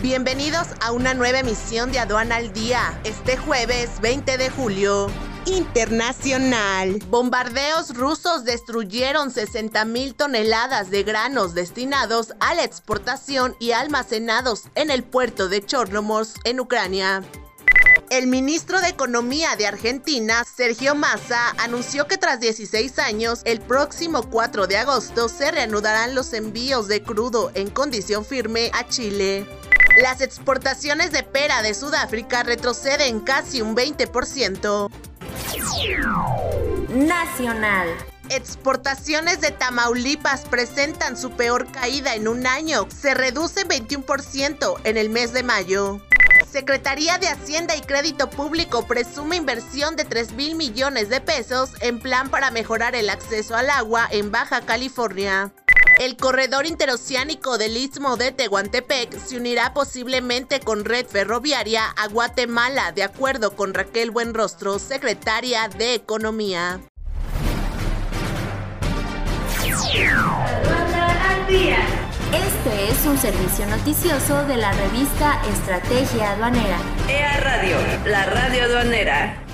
Bienvenidos a una nueva emisión de Aduana al Día, este jueves 20 de julio. Internacional. Bombardeos rusos destruyeron 60 mil toneladas de granos destinados a la exportación y almacenados en el puerto de Chornomorsk, en Ucrania. El ministro de Economía de Argentina, Sergio Massa, anunció que tras 16 años, el próximo 4 de agosto se reanudarán los envíos de crudo en condición firme a Chile. Las exportaciones de pera de Sudáfrica retroceden casi un 20%. Nacional. Exportaciones de Tamaulipas presentan su peor caída en un año. Se reduce 21% en el mes de mayo. Secretaría de Hacienda y Crédito Público presume inversión de 3 mil millones de pesos en plan para mejorar el acceso al agua en Baja California. El corredor interoceánico del Istmo de Tehuantepec se unirá posiblemente con red ferroviaria a Guatemala, de acuerdo con Raquel Buenrostro, secretaria de Economía. Este es un servicio noticioso de la revista Estrategia Aduanera. EA Radio, la radio aduanera.